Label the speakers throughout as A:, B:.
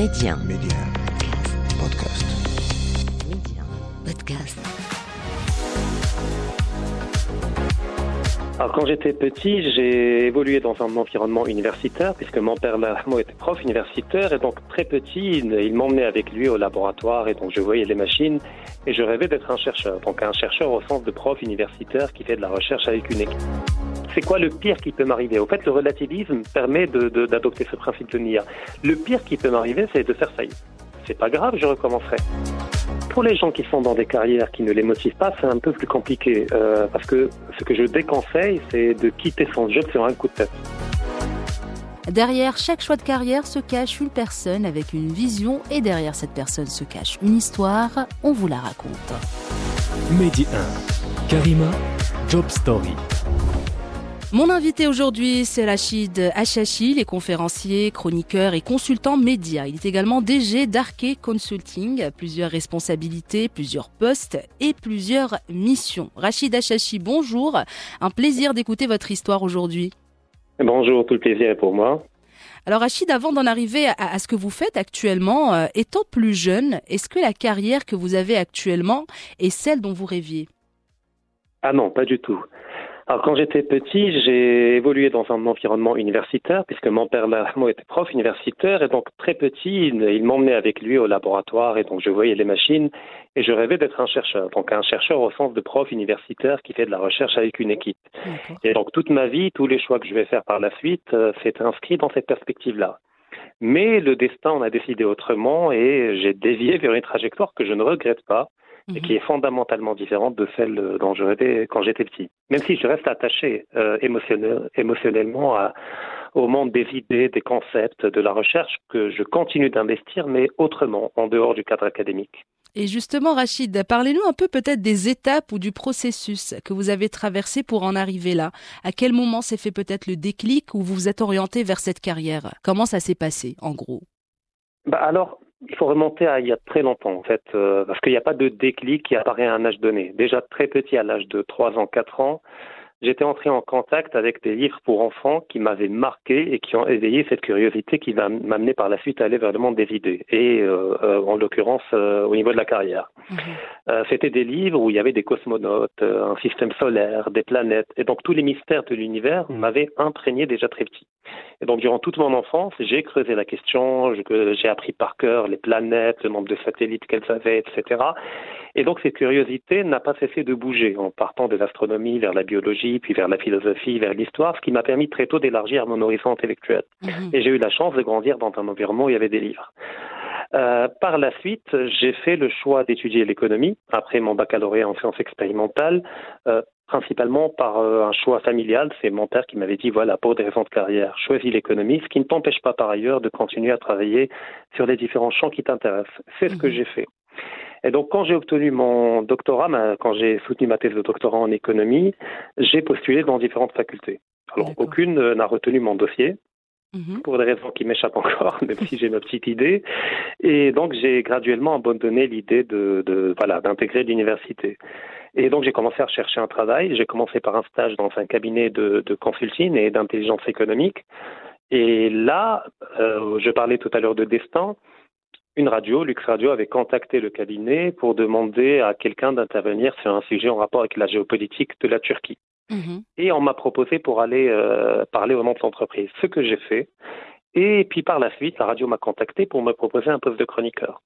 A: Média.
B: Média. Podcast.
A: Média. Podcast.
C: Alors quand j'étais petit, j'ai évolué dans un environnement universitaire puisque mon père Lamo était prof universitaire et donc très petit, il, il m'emmenait avec lui au laboratoire et donc je voyais les machines et je rêvais d'être un chercheur. Donc un chercheur au sens de prof universitaire qui fait de la recherche avec une équipe. C'est quoi le pire qui peut m'arriver? Au fait, le relativisme permet d'adopter ce principe de NIA. Le pire qui peut m'arriver, c'est de faire faillite. C'est pas grave, je recommencerai. Pour les gens qui sont dans des carrières qui ne les motivent pas, c'est un peu plus compliqué euh, parce que ce que je déconseille, c'est de quitter son job sur un coup de tête.
D: Derrière chaque choix de carrière se cache une personne avec une vision et derrière cette personne se cache une histoire. On vous la raconte.
E: Mehdi 1. Karima, Job Story.
D: Mon invité aujourd'hui, c'est Rachid Achachi, les conférenciers, chroniqueurs et consultants médias. Il est également DG d'Arke Consulting, plusieurs responsabilités, plusieurs postes et plusieurs missions. Rachid Achachi, bonjour. Un plaisir d'écouter votre histoire aujourd'hui.
C: Bonjour, tout le plaisir est pour moi.
D: Alors Rachid, avant d'en arriver à, à, ce que vous faites actuellement, euh, étant plus jeune, est-ce que la carrière que vous avez actuellement est celle dont vous rêviez?
C: Ah non, pas du tout. Alors quand j'étais petit, j'ai évolué dans un environnement universitaire puisque mon père Lamo était prof universitaire et donc très petit, il, il m'emmenait avec lui au laboratoire et donc je voyais les machines et je rêvais d'être un chercheur. Donc un chercheur au sens de prof universitaire qui fait de la recherche avec une équipe. Et donc toute ma vie, tous les choix que je vais faire par la suite, euh, c'est inscrit dans cette perspective-là. Mais le destin en a décidé autrement et j'ai dévié vers une trajectoire que je ne regrette pas et qui est fondamentalement différente de celle dont je rêvais quand j'étais petit. Même si je reste attaché euh, émotionnel, émotionnellement à, au monde des idées, des concepts, de la recherche, que je continue d'investir, mais autrement, en dehors du cadre académique.
D: Et justement, Rachid, parlez-nous un peu peut-être des étapes ou du processus que vous avez traversé pour en arriver là. À quel moment s'est fait peut-être le déclic où vous vous êtes orienté vers cette carrière? Comment ça s'est passé, en gros?
C: Bah alors, il faut remonter à il y a très longtemps, en fait, euh, parce qu'il n'y a pas de déclic qui apparaît à un âge donné. Déjà très petit, à l'âge de 3 ans, 4 ans, j'étais entré en contact avec des livres pour enfants qui m'avaient marqué et qui ont éveillé cette curiosité qui va m'amener par la suite à aller vers le monde des idées, et euh, euh, en l'occurrence euh, au niveau de la carrière. Mmh. C'était des livres où il y avait des cosmonautes, un système solaire, des planètes, et donc tous les mystères de l'univers m'avaient imprégné déjà très petit. Et donc durant toute mon enfance, j'ai creusé la question, j'ai appris par cœur les planètes, le nombre de satellites qu'elles avaient, etc. Et donc cette curiosité n'a pas cessé de bouger en partant de l'astronomie vers la biologie, puis vers la philosophie, vers l'histoire, ce qui m'a permis très tôt d'élargir mon horizon intellectuel. Mmh. Et j'ai eu la chance de grandir dans un environnement où il y avait des livres. Euh, par la suite, j'ai fait le choix d'étudier l'économie après mon baccalauréat en sciences expérimentales, euh, principalement par euh, un choix familial. C'est mon père qui m'avait dit voilà, pour des raisons de carrière, choisis l'économie, ce qui ne t'empêche pas par ailleurs de continuer à travailler sur les différents champs qui t'intéressent. C'est ce que j'ai fait. Et donc, quand j'ai obtenu mon doctorat, quand j'ai soutenu ma thèse de doctorat en économie, j'ai postulé dans différentes facultés. Alors, aucune n'a retenu mon dossier. Mmh. pour des raisons qui m'échappent encore, même si j'ai ma petite idée. Et donc j'ai graduellement abandonné l'idée de, de, voilà d'intégrer l'université. Et donc j'ai commencé à rechercher un travail. J'ai commencé par un stage dans un cabinet de, de consulting et d'intelligence économique. Et là, euh, je parlais tout à l'heure de destin. Une radio, Lux Radio, avait contacté le cabinet pour demander à quelqu'un d'intervenir sur un sujet en rapport avec la géopolitique de la Turquie. Mmh. Et on m'a proposé pour aller euh, parler au nom de l'entreprise, ce que j'ai fait. Et puis par la suite, la radio m'a contacté pour me proposer un poste de chroniqueur.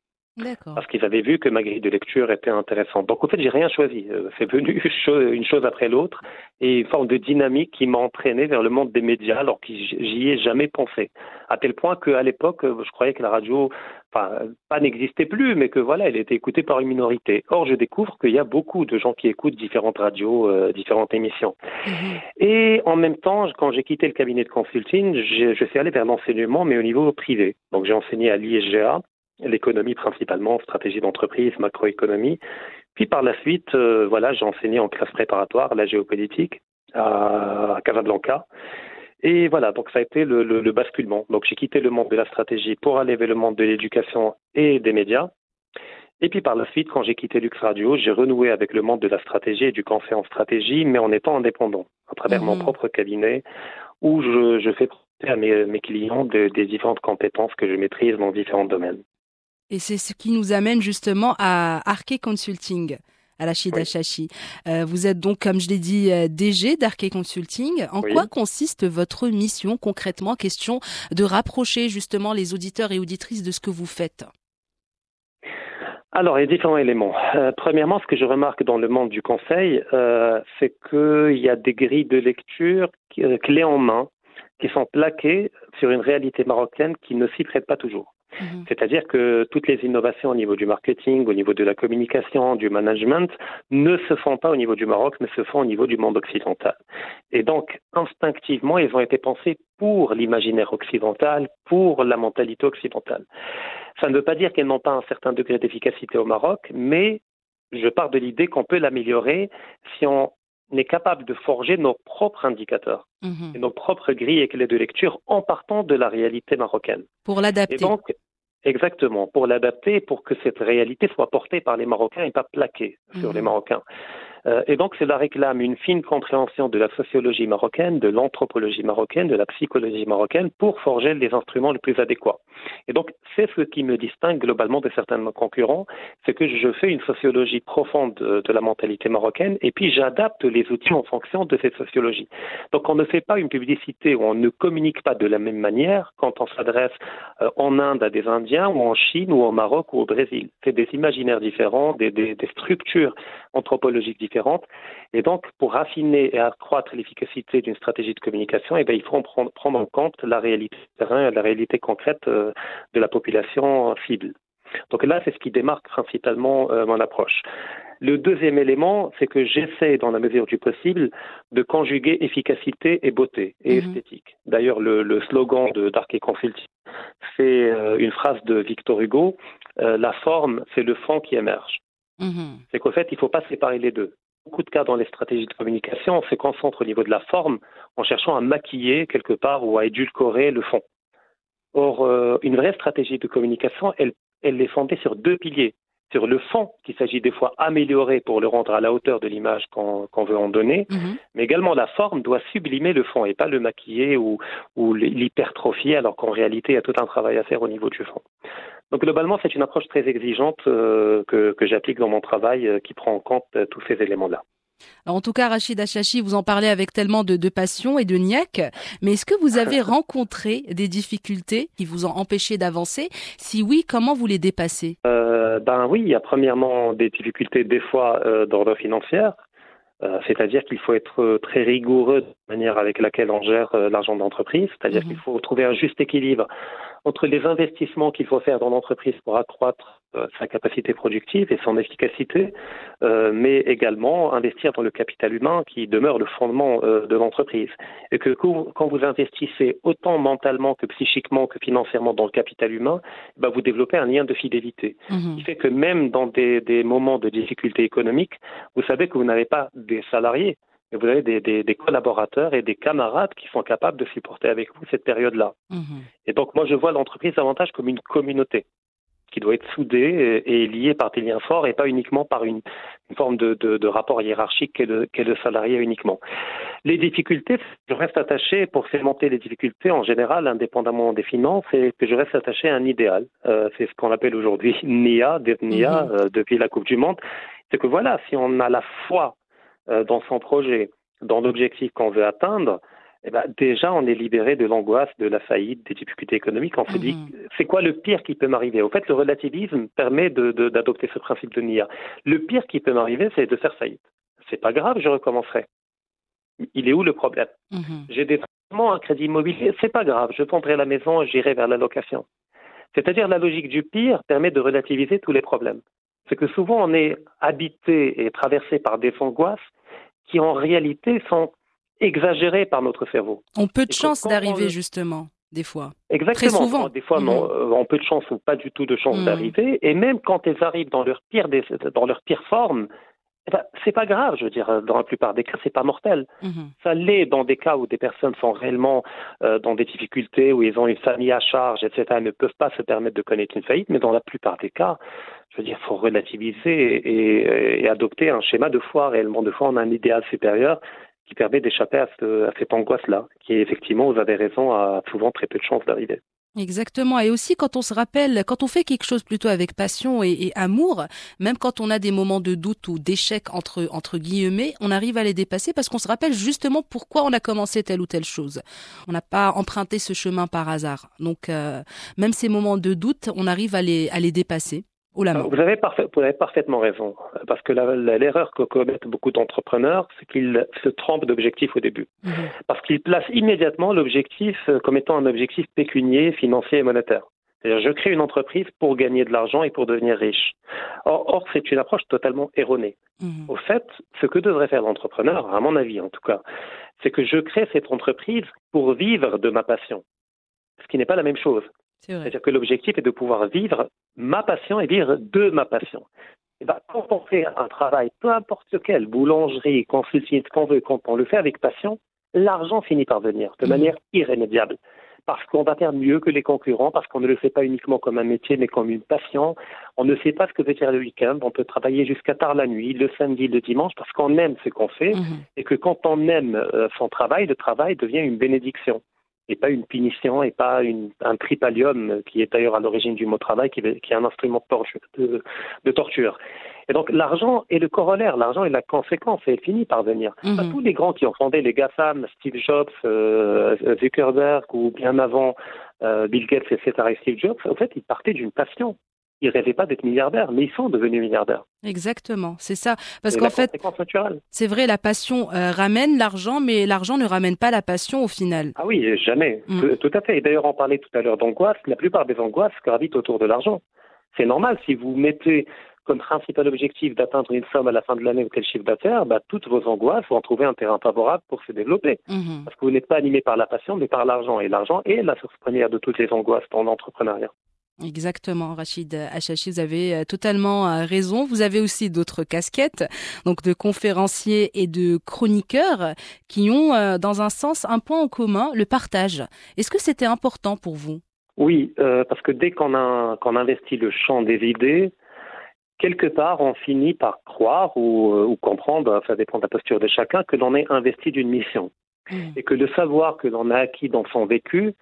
C: Parce qu'ils avaient vu que ma grille de lecture était intéressante. Donc, en fait, j'ai rien choisi. Euh, c'est venu une chose après l'autre et une forme de dynamique qui m'a entraîné vers le monde des médias alors que j'y ai jamais pensé. À tel point qu'à l'époque, je croyais que la radio, enfin, pas n'existait plus, mais que voilà, elle était écoutée par une minorité. Or, je découvre qu'il y a beaucoup de gens qui écoutent différentes radios, euh, différentes émissions. Mmh. Et en même temps, quand j'ai quitté le cabinet de consulting, je suis allé vers l'enseignement, mais au niveau privé. Donc, j'ai enseigné à l'ISGA l'économie principalement, stratégie d'entreprise, macroéconomie. Puis par la suite, euh, voilà, j'ai enseigné en classe préparatoire la géopolitique à, Casablanca. Et voilà, donc ça a été le, le, le basculement. Donc j'ai quitté le monde de la stratégie pour aller vers le monde de l'éducation et des médias. Et puis par la suite, quand j'ai quitté Lux Radio, j'ai renoué avec le monde de la stratégie et du conseil en stratégie, mais en étant indépendant, à travers mmh. mon propre cabinet, où je, je fais à mes, mes clients de, des différentes compétences que je maîtrise dans différents domaines.
D: Et c'est ce qui nous amène justement à Arke Consulting à la Chidachachi. Euh, vous êtes donc, comme je l'ai dit, euh, DG d'Arke Consulting. En quoi consiste votre mission concrètement? Question de rapprocher justement les auditeurs et auditrices de ce que vous faites.
C: Alors, il y a différents éléments. Euh, premièrement, ce que je remarque dans le monde du conseil, euh, c'est qu'il y a des grilles de lecture clés en main qui sont plaquées sur une réalité marocaine qui ne s'y prête pas toujours. Mhm. C'est-à-dire que toutes les innovations au niveau du marketing, au niveau de la communication, du management, ne se font pas au niveau du Maroc, mais se font au niveau du monde occidental. Et donc, instinctivement, ils ont été pensés pour l'imaginaire occidental, pour la mentalité occidentale. Ça ne veut pas dire qu'elles n'ont pas un certain degré d'efficacité au Maroc, mais je pars de l'idée qu'on peut l'améliorer si on est capable de forger nos propres indicateurs mhm. et nos propres grilles et clés de lecture en partant de la réalité marocaine.
D: Pour l'adapter.
C: donc, exactement, pour l'adapter, pour que cette réalité soit portée par les Marocains et pas plaquée sur mhm. les Marocains. Euh, et donc, cela réclame une fine compréhension de la sociologie marocaine, de l'anthropologie marocaine, de la psychologie marocaine pour forger les instruments les plus adéquats. Et donc, c'est ce qui me distingue globalement de certains de mes concurrents, c'est que je fais une sociologie profonde de, de la mentalité marocaine et puis j'adapte les outils en fonction de cette sociologie. Donc, on ne fait pas une publicité où on ne communique pas de la même manière quand on s'adresse euh, en Inde à des Indiens ou en Chine ou au Maroc ou au Brésil. C'est des imaginaires différents, des structures anthropologiques différentes et donc, pour raffiner et accroître l'efficacité d'une stratégie de communication, eh bien, il faut prendre, prendre en compte la réalité terrain, la réalité concrète euh, de la population cible. Donc là, c'est ce qui démarque principalement euh, mon approche. Le deuxième élément, c'est que j'essaie, dans la mesure du possible, de conjuguer efficacité et beauté et mhm. esthétique. D'ailleurs, le, slogan de Dark Consulting, c'est euh, une phrase de Victor Hugo la forme, c'est le fond qui émerge. Mhm. C'est qu'au fait, il ne faut pas séparer les deux beaucoup de cas dans les stratégies de communication, on se concentre au niveau de la forme en cherchant à maquiller quelque part ou à édulcorer le fond. Or, euh, une vraie stratégie de communication, elle, elle est fondée sur deux piliers. Sur le fond, qu'il s'agit des fois améliorer pour le rendre à la hauteur de l'image qu'on veut en donner, mhm. mais également la forme doit sublimer le fond et pas le maquiller ou, ou l'hypertrophier, alors qu'en réalité, il y a tout un travail à faire au niveau du fond. Donc globalement, c'est une approche très exigeante euh, que, que j'applique dans mon travail euh, qui prend en compte euh, tous ces éléments-là.
D: En tout cas, Rachid Achachi, vous en parlez avec tellement de, de passion et de niaque, mais est-ce que vous avez rencontré des difficultés qui vous ont empêché d'avancer? Si oui, comment vous les dépassez?
C: Euh, Ben oui, il y a premièrement des difficultés des fois euh, d'ordre financière, c'est-à-dire qu'il faut être très rigoureux de la manière avec laquelle on gère l'argent d'entreprise, c'est-à-dire mhm. qu'il faut trouver un juste équilibre entre les investissements qu'il faut faire dans l'entreprise pour accroître euh, sa capacité productive et son efficacité, euh, mais également investir dans le capital humain qui demeure le fondement euh, de l'entreprise. Et que quand vous investissez autant mentalement que psychiquement que financièrement dans le capital humain, bah, vous développez un lien de fidélité. Mhm. Qui fait que même dans des, des moments de difficulté économique, vous savez que vous n'avez pas des salariés, vous avez des, collaborateurs et des camarades qui sont capables de supporter avec vous cette période-là. Mhm. Et donc, moi, je vois l'entreprise davantage comme une communauté qui doit être soudée et, liée par des liens forts et pas uniquement par une, forme de, rapport hiérarchique qu'est le, le, salarié uniquement. Les difficultés, je reste attaché, pour surmonter les difficultés en général, indépendamment des finances, et que je reste attaché à un idéal. Euh, c'est ce qu'on appelle aujourd'hui NIA, NIA mhm. euh, depuis la Coupe du Monde. C'est que voilà, si on a la foi dans son projet, dans l'objectif qu'on veut atteindre, eh ben, déjà on est libéré de l'angoisse, de la faillite, des difficultés économiques. On se dit, mhm. c'est quoi le pire qui peut m'arriver? Au fait, le relativisme permet d'adopter ce principe de NIA. Le pire qui peut m'arriver, c'est de faire faillite. C'est pas grave, je recommencerai. Il est où le problème? Mhm. J'ai des traitements, un crédit immobilier, c'est pas grave, je vendrai la maison j'irai vers la location. C'est-à-dire la logique du pire permet de relativiser tous les problèmes. C'est que souvent on est habité et traversé par des angoisses qui en réalité sont exagérées par notre cerveau.
D: On peut de chance d'arriver justement, des fois.
C: Exactement.
D: Très souvent.
C: Des fois, non, mm. on peut de chance ou pas du tout de chance mm. d'arriver. Et même quand elles arrivent dans leur pire, dans leur pire forme, eh ben, c'est pas grave, je veux dire, dans la plupart des cas, c'est pas mortel. Mm-hmm. Ça l'est dans des cas où des personnes sont réellement euh, dans des difficultés, où ils ont une famille à charge, etc., Elles ne peuvent pas se permettre de connaître une faillite, mais dans la plupart des cas, je veux dire, faut relativiser et, adopter un schéma de foi réellement, de foi en un idéal supérieur qui permet d'échapper à, ce, à cette angoisse-là, qui effectivement, vous avez raison, a souvent très peu de chances d'arriver.
D: Exactement. Et aussi, quand on se rappelle, quand on fait quelque chose plutôt avec passion et, amour, même quand on a des moments de doute ou d'échec entre, guillemets, on arrive à les dépasser parce qu'on se rappelle justement pourquoi on a commencé telle ou telle chose. On n'a pas emprunté ce chemin par hasard. Donc, euh, même ces moments de doute, on arrive à les dépasser.
C: Vous avez, parfait, vous avez parfaitement raison, parce que l'erreur que commettent beaucoup d'entrepreneurs, c'est qu'ils se trompent d'objectif au début, mmh. parce qu'ils placent immédiatement l'objectif euh, comme étant un objectif pécunier, financier et monétaire. C'est-à-dire, je crée une entreprise pour gagner de l'argent et pour devenir riche. Or, or c'est une approche totalement erronée. Mmh. Au fait, ce que devrait faire l'entrepreneur, à mon avis en tout cas, c'est que je crée cette entreprise pour vivre de ma passion, ce qui n'est pas la même chose. C'est-à-dire que l'objectif est de pouvoir vivre ma passion et vivre de ma passion. Et ben, quand on fait un travail, peu importe lequel, boulangerie, consulting, ce qu'on veut, quand on le fait avec passion, l'argent finit par venir de mmh. manière irrémédiable. Parce qu'on va faire mieux que les concurrents, parce qu'on ne le fait pas uniquement comme un métier, mais comme une passion. On ne sait pas ce que veut dire le week-end. On peut travailler jusqu'à tard la nuit, le samedi, le dimanche, parce qu'on aime ce qu'on fait. Mmh. Et que quand on aime euh, son travail, le travail devient une bénédiction et pas une punition et pas une, un tripalium qui est d'ailleurs à l'origine du mot travail, qui, qui est un instrument de torture. De, de torture. Et donc l'argent est le corollaire, l'argent est la conséquence et elle finit par venir. Mm Tous les grands qui ont fondé les GAFAM, Steve Jobs, euh, Zuckerberg ou bien avant euh, Bill Gates, etc. et Steve Jobs, en fait, ils partaient d'une passion ils rêvaient pas d'être milliardaires, mais ils sont devenus milliardaires.
D: Exactement, c'est ça. Parce qu'en fait, c'est vrai, la passion euh, ramène l'argent, mais l'argent ne ramène pas la passion au final.
C: Ah oui, jamais. Mm. Tout, à fait. Et d'ailleurs, on parlait tout à l'heure d'angoisse. La plupart des angoisses gravitent autour de l'argent. C'est normal si vous mettez comme principal objectif d'atteindre une somme à la fin de l'année ou quel chiffre d'affaires, bah, toutes vos angoisses vont trouver un terrain favorable pour se développer. Mm-hmm. Parce que vous n'êtes pas animé par la passion, mais par l'argent. Et l'argent est la source première de toutes les angoisses dans l'entrepreneuriat.
D: Exactement, Rachid Achachi, vous avez euh, totalement euh, raison. Vous avez aussi d'autres casquettes, donc de conférenciers et de chroniqueurs, qui ont, euh, dans un sens, un point en commun, le partage. Est-ce que c'était important pour vous?
C: Oui, parce que dès qu'on investit le champ des idées, quelque part, on finit par croire ou, comprendre, ça dépend de la posture de chacun, que l'on est investi d'une mission. Mmh. Et que le savoir que l'on a acquis dans son vécu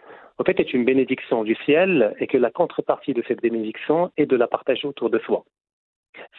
C: en fait, est une bénédiction du ciel et que la contrepartie de cette bénédiction est de la partager autour de soi.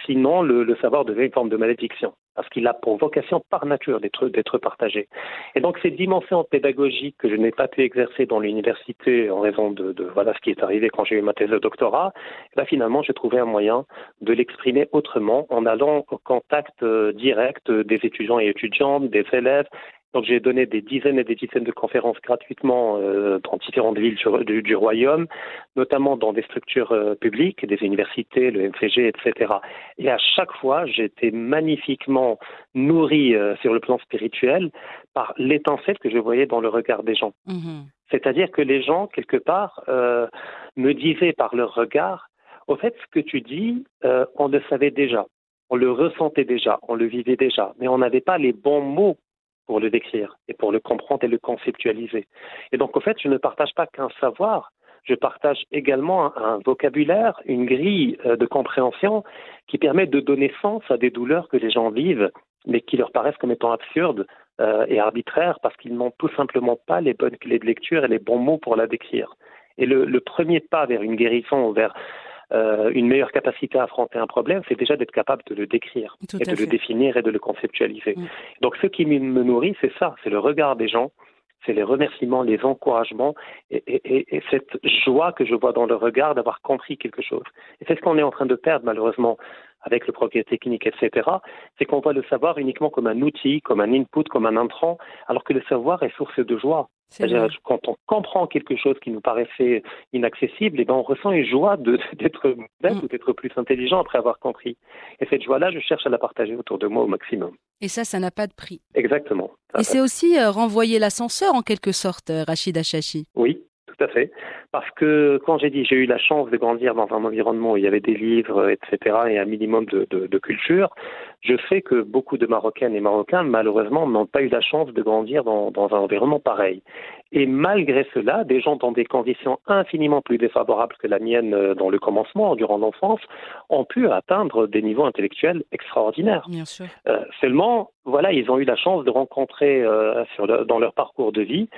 C: Sinon, le, savoir devient une forme de malédiction, parce qu'il a pour vocation par nature d'être partagé. Et donc, cette dimension pédagogique que je n'ai pas pu exercer dans l'université en raison de, voilà ce qui est arrivé quand j'ai eu ma thèse de doctorat, eh ben, finalement, j'ai trouvé un moyen de l'exprimer autrement en allant au contact euh, direct des étudiants et étudiantes, des élèves donc j'ai donné des dizaines et des dizaines de conférences gratuitement euh, dans différentes villes du, du, royaume, notamment dans des structures euh, publiques, des universités, le MCG, etc. Et à chaque fois, j'ai été magnifiquement nourri euh, sur le plan spirituel par l'étincelle que je voyais dans le regard des gens. Mmh C'est-à-dire que les gens, quelque part, me disaient par leur regard, au fait, ce que tu dis, on le savait déjà on le ressentait déjà, on le vivait déjà, mais on n'avait pas les bons mots pour le décrire et pour le comprendre et le conceptualiser. Et donc, au fait, je ne partage pas qu'un savoir, je partage également un, vocabulaire, une grille euh, de compréhension qui permet de donner sens à des douleurs que les gens vivent, mais qui leur paraissent comme étant absurdes euh, et arbitraires parce qu'ils n'ont tout simplement pas les bonnes clés de lecture et les bons mots pour la décrire. Et le, le premier pas vers une guérison, vers euh, une meilleure capacité à affronter un problème, c'est déjà d'être capable de le décrire et de le définir et de le conceptualiser. Mm. Donc ce qui me nourrit, c'est ça, c'est le regard des gens, c'est les remerciements, les encouragements et, et, et, cette joie que je vois dans le regard d'avoir compris quelque chose. Et c'est ce qu'on est en train de perdre malheureusement avec le progrès technique, etc., c'est qu'on voit le savoir uniquement comme un outil, comme un input, comme un entrant, alors que le savoir est source de joie. C'est-à-dire quand on comprend quelque chose qui nous paraissait inaccessible, et eh ben on ressent une joie d'être bête mm. ou d'être plus intelligent après avoir compris. Et cette joie-là, je cherche à la partager autour de moi au maximum.
D: Et ça, ça n'a pas de prix.
C: Exactement.
D: Et c'est aussi euh, renvoyer l'ascenseur en quelque sorte, euh, Rachid Achachi.
C: Oui, tout à fait. Parce que quand j'ai dit j'ai eu la chance de grandir dans un environnement où il y avait des livres, etc., et un minimum de, de, de culture, je sais que beaucoup de Marocaines et Marocains, malheureusement, n'ont pas eu la chance de grandir dans, dans un environnement pareil. Et malgré cela, des gens dans des conditions infiniment plus défavorables que la mienne euh, dans le commencement, durant l'enfance, ont pu atteindre des niveaux intellectuels extraordinaires.
D: Bien sûr.
C: Euh, seulement, voilà, ils ont eu la chance de rencontrer euh, sur le- dans leur parcours de vie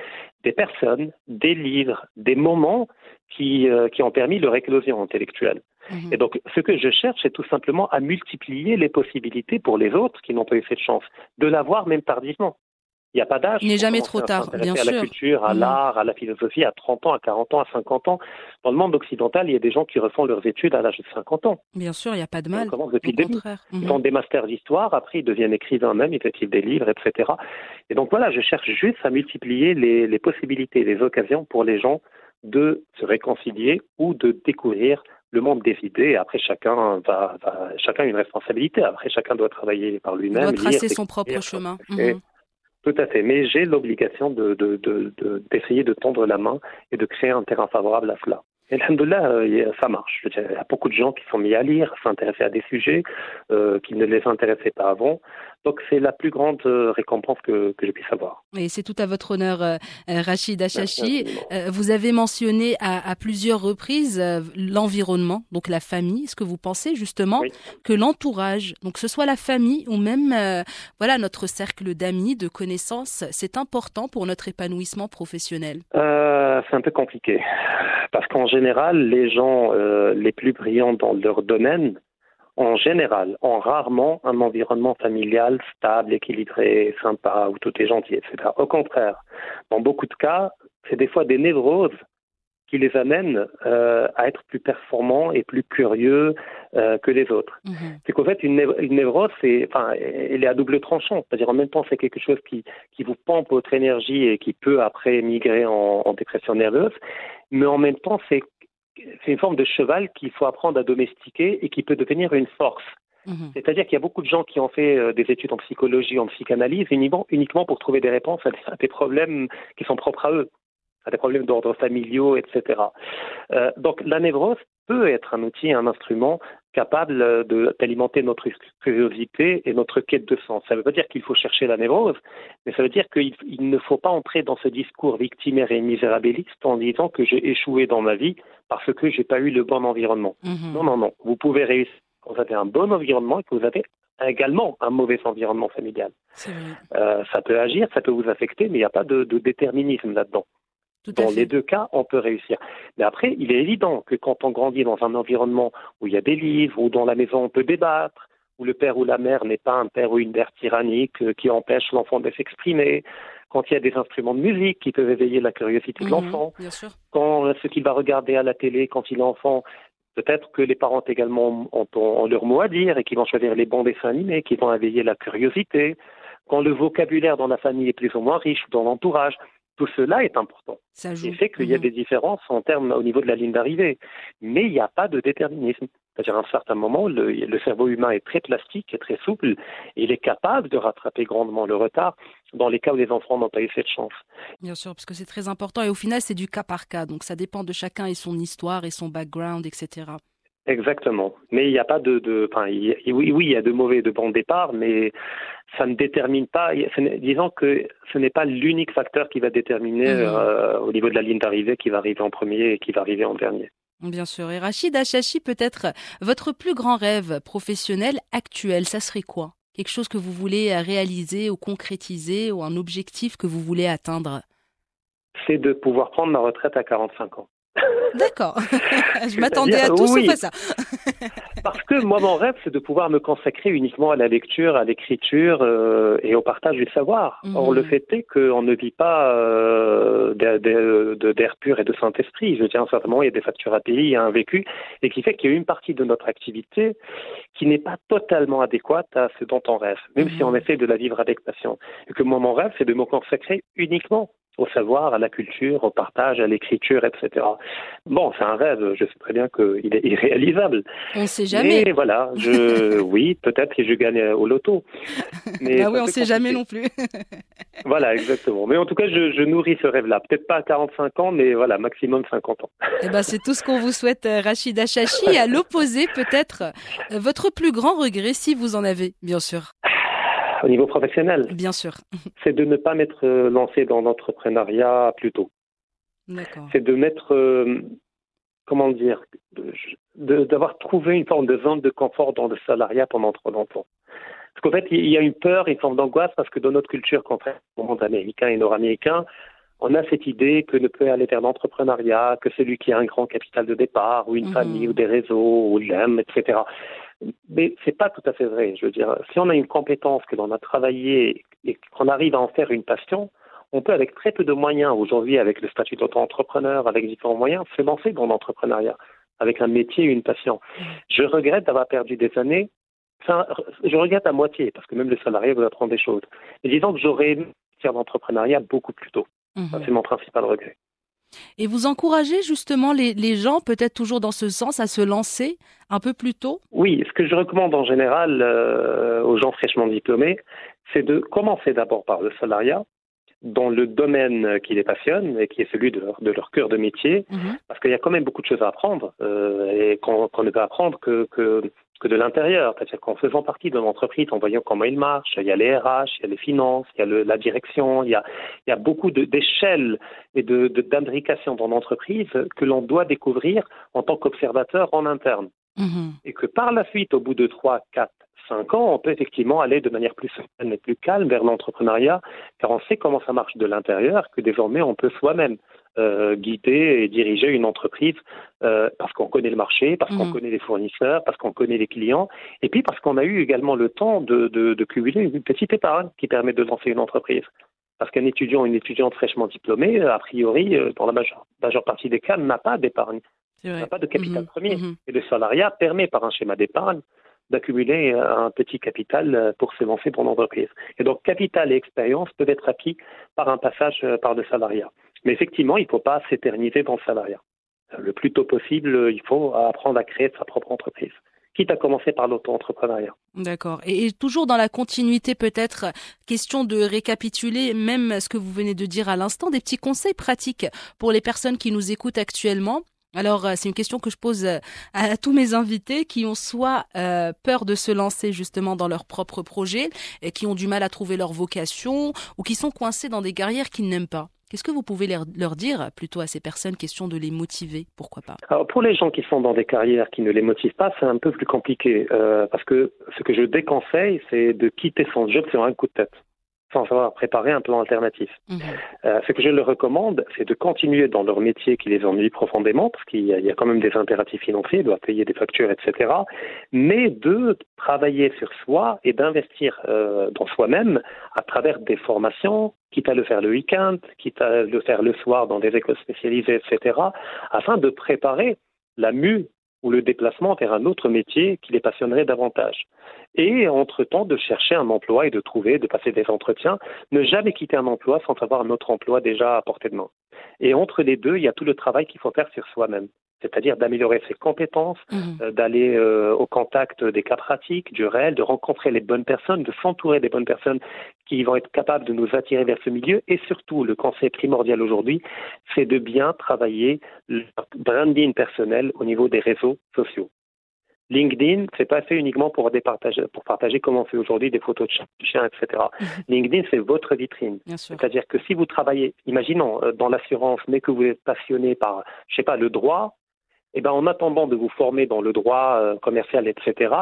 C: des personnes, des livres, des moments qui, euh, qui ont permis leur éclosion intellectuelle.
D: Mhm.
C: Et donc, ce que je cherche, c'est tout simplement à multiplier les possibilités pour les autres qui n'ont pas eu cette chance de l'avoir même tardivement. Il n'y a pas d'âge.
D: Il n'est jamais trop tard, bien
C: à la
D: sûr.
C: culture, à
D: Mhm.
C: l'art, à la philosophie à 30 ans, à 40 ans, à 50 ans. Dans le monde occidental, il y a des gens qui refont leurs études à l'âge de 50 ans.
D: Bien sûr, il n'y a pas de
C: On
D: mal.
C: commence depuis
D: Au contraire.
C: Ils
D: Mhm.
C: font des masters d'histoire, après ils deviennent écrivains même, ils écrivent des livres, etc. Et donc voilà, je cherche juste à multiplier les, les possibilités, les occasions pour les gens de se réconcilier ou de découvrir le monde des idées. Après, chacun va, va- chacun a une responsabilité. Après, chacun doit travailler par
D: Il
C: lui-même.
D: doit
C: lire,
D: tracer son propre chemin. Mhm.
C: Tout à fait. Mais j'ai l'obligation de, de, de, de- d'essayer de tendre la main et de créer un terrain favorable à cela. Et alhamdoulilah, euh, ça marche. Il y a beaucoup de gens qui sont mis à lire, s'intéresser à des sujets euh, qui ne les intéressaient pas avant. Donc c'est la plus grande euh, récompense que, que je puisse avoir.
D: Et c'est tout à votre honneur, euh, euh, Rachid Achachi. vous avez mentionné à, à plusieurs reprises l'environnement, donc la famille. Est-ce que vous pensez justement
C: Oui.
D: que l'entourage, donc que ce soit la famille ou même euh, voilà notre cercle d'amis, de connaissances, c'est important pour notre épanouissement professionnel?
C: Euh, c'est un peu compliqué. Parce qu'en général, les gens euh, les plus brillants dans leur domaine, en général, ont rarement un environnement familial stable, équilibré, sympa, où tout est gentil, etc. Au contraire, dans beaucoup de cas, c'est des fois des névroses qui les amènent euh, à être plus performants et plus curieux euh, que les autres.
D: Mhm.
C: C'est qu'en fait, une, név- une névrose, c'est, enfin, elle est à double tranchant. C'est-à-dire, en même temps, c'est quelque chose qui, qui vous pompe votre énergie et qui peut après migrer en, en dépression nerveuse. Mais en même temps, c'est, c'est une forme de cheval qu'il faut apprendre à domestiquer et qui peut devenir une force.
D: Mhm.
C: C'est-à-dire qu'il y a beaucoup de gens qui ont fait euh, des études en psychologie, en psychanalyse, uniquement, pour trouver des réponses à des, à des problèmes qui sont propres à eux, à des problèmes d'ordre familiaux, etc. Euh, donc la névrose peut être un outil, un instrument capable euh, de- d'alimenter notre curiosité et notre quête de sens. Ça ne veut pas dire qu'il faut chercher la névrose, mais ça veut dire qu'il il ne faut pas entrer dans ce discours victimaire et misérabiliste en disant que j'ai échoué dans ma vie parce que j'ai pas eu le bon environnement.
D: Mhm.
C: Non, non, non. Vous pouvez réussir quand vous avez un bon environnement et que vous avez également un mauvais environnement familial. Euh, ça peut agir, ça peut vous affecter, mais il n'y a pas de, de déterminisme là-dedans.
D: Tout
C: Dans les deux cas, on peut réussir. Mais après, il est évident que quand on grandit dans un environnement où il y a des livres, où dans la maison on peut débattre, où le père ou la mère n'est pas un père ou une mère tyrannique euh, qui empêche l'enfant de s'exprimer, quand il y a des instruments de musique qui peuvent éveiller la curiosité de
D: Mhm.
C: l'enfant, quand euh, ce qu'il va regarder à la télé quand il est enfant, peut-être que les parents également ont, ont- ont leur mot à dire et qu'ils vont choisir les bons dessins animés qui vont éveiller la curiosité. Quand le vocabulaire dans la famille est plus ou moins riche ou dans l'entourage, tout cela est important.
D: Ça joue.
C: Fait qu'il y a
D: Mhm.
C: des différences en termes au niveau de la ligne d'arrivée. Mais il n'y a pas de déterminisme. C'est-à-dire, à un certain moment, le, le cerveau humain est très plastique et très souple. Et il est capable de rattraper grandement le retard dans les cas où les enfants n'ont pas eu cette chance.
D: Bien sûr, parce que c'est très important. Et au final, c'est du cas par cas. Donc, ça dépend de chacun et son histoire et son background, etc.
C: Exactement. Mais il n'y a pas de, de enfin, il oui, oui, il y a de mauvais et de bons départs, mais ça ne détermine pas. Disons que ce n'est pas l'unique facteur qui va déterminer
D: Mhm.
C: euh, au niveau de la ligne d'arrivée qui va arriver en premier et qui va arriver en dernier.
D: Bien sûr. Et Rachid Achachi, peut-être votre plus grand rêve professionnel actuel, ça serait quoi? Quelque chose que vous voulez euh, réaliser ou concrétiser ou un objectif que vous voulez atteindre?
C: C'est de pouvoir prendre ma retraite à 45 ans.
D: D'accord. Je m'attendais à tout
C: oui.
D: à ça.
C: Parce que moi, mon rêve, c'est de pouvoir me consacrer uniquement à la lecture, à l'écriture euh, et au partage du savoir.
D: Mhm.
C: Or, le fait est qu'on ne vit pas euh, d'air de- de- d'air pur et de Saint-Esprit. Je dire, certainement, il y a des factures à payer, il y a un vécu, et qui fait qu'il y a une partie de notre activité qui n'est pas totalement adéquate à ce dont on rêve, même
D: Mhm.
C: si on essaie de la vivre avec passion. Et que moi, mon rêve, c'est de me consacrer uniquement au savoir, à la culture, au partage, à l'écriture, etc. Bon, c'est un rêve, je sais très bien qu'il est irréalisable.
D: On ne sait jamais.
C: Mais voilà, je, oui, peut-être que je gagne au loto.
D: Mais bah oui, on ne sait jamais non plus.
C: voilà, exactement. Mais en tout cas, je, je nourris ce rêve-là. Peut-être pas à 45 ans, mais voilà, maximum 50 ans.
D: Eh ben, c'est tout ce qu'on vous souhaite, euh, Rachida Chachi. À l'opposé, peut-être, euh, votre plus grand regret, si vous en avez, bien sûr
C: au niveau professionnel
D: Bien sûr.
C: C'est de ne pas m'être euh, lancé dans l'entrepreneuriat plus tôt. C'est de mettre, euh, comment dire, d'avoir trouvé une forme de zone de confort dans le salariat pendant trop longtemps. Parce qu'en fait, il y a une peur, une forme d'angoisse, parce que dans notre culture, contrairement au monde américain et nord-américain, on a cette idée que ne peut aller vers l'entrepreneuriat que celui qui a un grand capital de départ, ou une mhm. famille, ou des réseaux, ou l'aime, etc. Mais c'est pas tout à fait vrai. Je veux dire, si on a une compétence que l'on a travaillée et qu'on arrive à en faire une passion, on peut avec très peu de moyens aujourd'hui, avec le statut d'auto-entrepreneur, avec différents moyens, se lancer dans l'entrepreneuriat avec un métier et une passion. Je regrette d'avoir perdu des années. Enfin, je regrette à moitié parce que même le salarié vous apprendre des choses. Mais disons que j'aurais aimé faire l'entrepreneuriat beaucoup plus tôt. Mhm. C'est mon principal regret.
D: Et vous encouragez justement les, les gens, peut-être toujours dans ce sens, à se lancer un peu plus tôt?
C: Oui, ce que je recommande en général euh, aux gens fraîchement diplômés, c'est de commencer d'abord par le salariat, dans le domaine qui les passionne et qui est celui de leur, de leur cœur de métier, mhm. parce qu'il y a quand même beaucoup de choses à apprendre euh, et qu'on ne peut apprendre que, que que de l'intérieur. C'est-à-dire qu'en faisant partie de l'entreprise, en voyant comment il marche, il y a les RH, il y a les finances, il y a le, la direction, il y a, il y a beaucoup d'échelles et de, d'imbrication dans l'entreprise que l'on doit découvrir en tant qu'observateur en interne. Mm-hmm. Et que par la suite, au bout de 3, 4, 5 ans, on peut effectivement aller de manière plus sereine et plus calme vers l'entrepreneuriat, car on sait comment ça marche de l'intérieur, que désormais on peut soi-même euh, guider et diriger une entreprise euh, parce qu'on connaît le marché, parce qu'on mhm. connaît les fournisseurs, parce qu'on connaît les clients, et puis parce qu'on a eu également le temps de, de, de cumuler une petite épargne qui permet de lancer une entreprise. Parce qu'un étudiant, une étudiante fraîchement diplômée, a priori, euh, dans la majeure, majeure partie des cas, n'a pas d'épargne, n'a pas de capital mhm. premier. Mhm. Et le salariat permet, par un schéma d'épargne, d'accumuler un petit capital pour se lancer pour l'entreprise. Et donc, capital et expérience peuvent être acquis par un passage par le salariat. Mais effectivement, il ne faut pas s'éterniser dans le salariat. Le plus tôt possible, il faut apprendre à créer sa propre entreprise quitte à commencer par l'auto-entrepreneuriat.
D: D'accord. Et, toujours dans la continuité, peut-être, question de récapituler même ce que vous venez de dire à l'instant, des petits conseils pratiques pour les personnes qui nous écoutent actuellement. Alors, euh, c'est une question que je pose euh, à, tous mes invités qui ont soit euh, peur de se lancer justement dans leur propre projet, et qui ont du mal à trouver leur vocation, ou qui sont coincés dans des carrières qu'ils n'aiment pas. Qu'est-ce que vous pouvez leur dire plutôt à ces personnes, question de les motiver, pourquoi pas?
C: Alors pour les gens qui sont dans des carrières qui ne les motivent pas, c'est un peu plus compliqué euh, parce que ce que je déconseille, c'est de quitter son job sur un coup de tête sans avoir préparé un plan alternatif. Mhm. Euh, ce que je leur recommande, c'est de continuer dans leur métier qui les ennuie profondément, parce qu'il y, a quand même des impératifs financiers, ils doivent payer des factures, etc., mais de travailler sur soi et d'investir euh, dans soi-même à travers des formations, quitte à le faire le week-end, quitte à le faire le soir dans des écoles spécialisées, etc., afin de préparer la mue ou le déplacement vers un autre métier qui les passionnerait davantage. Et entre-temps, de chercher un emploi et de trouver, de passer des entretiens, ne jamais quitter un emploi sans avoir un autre emploi déjà à portée de main. Et entre les deux, il y a tout le travail qu'il faut faire sur soi-même c'est-à-dire d'améliorer ses compétences, mmh. euh, d'aller euh, au contact des cas pratiques, du réel, de rencontrer les bonnes personnes, de s'entourer des bonnes personnes qui vont être capables de nous attirer vers ce milieu. Et surtout, le conseil primordial aujourd'hui, c'est de bien travailler le branding personnel au niveau des réseaux sociaux. LinkedIn, c'est pas fait uniquement pour départager, pour partager comme on fait aujourd'hui des photos de chiens, etc. Mmh. LinkedIn, c'est votre vitrine. C'est-à-dire que si vous travaillez, imaginons, euh, dans l'assurance, mais que vous êtes passionné par, je sais pas, le droit, eh ben, en attendant de vous former dans le droit euh, commercial, etc.,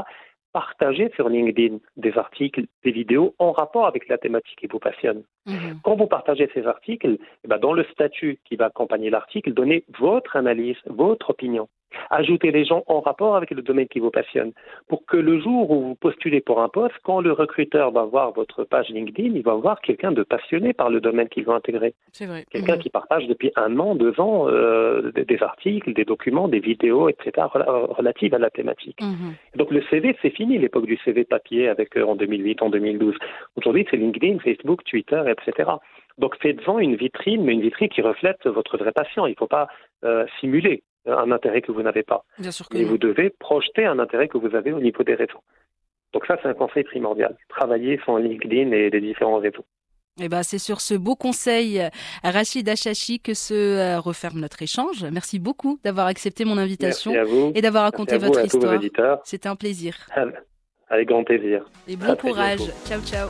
C: partagez sur LinkedIn des articles, des vidéos en rapport avec la thématique qui vous passionne. Mhm. Quand vous partagez ces articles, eh ben, dans le statut qui va accompagner l'article, donnez votre analyse, votre opinion. Ajoutez les gens en rapport avec le domaine qui vous passionne pour que le jour où vous postulez pour un poste, quand le recruteur va voir votre page LinkedIn, il va voir quelqu'un de passionné par le domaine qu'il veut intégrer.
D: C'est vrai.
C: Quelqu'un mhm. qui partage depuis un an, deux ans euh, des, articles, des documents, des vidéos, etc. relatives à la thématique. Mhm. Donc le CV, c'est fini l'époque du CV papier avec euh, en 2008, en 2012. Aujourd'hui, c'est LinkedIn, Facebook, Twitter, etc. Donc faites-en une vitrine, mais une vitrine qui reflète votre vrai patient. Il ne faut pas euh, simuler un intérêt que vous n'avez pas.
D: Bien sûr que
C: Et
D: non.
C: vous devez projeter un intérêt que vous avez au niveau des réseaux. Donc ça, c'est un conseil primordial. Travailler son LinkedIn et les différents réseaux.
D: Eh ben, c'est sur ce beau conseil, euh, Rachid Achachi, que se euh, referme notre échange. Merci beaucoup d'avoir accepté mon invitation
C: Merci à vous.
D: et d'avoir
C: Merci
D: raconté
C: à vous
D: votre
C: à
D: histoire. C'était un plaisir.
C: Avec grand plaisir.
D: Et bon courage. Ciao, ciao.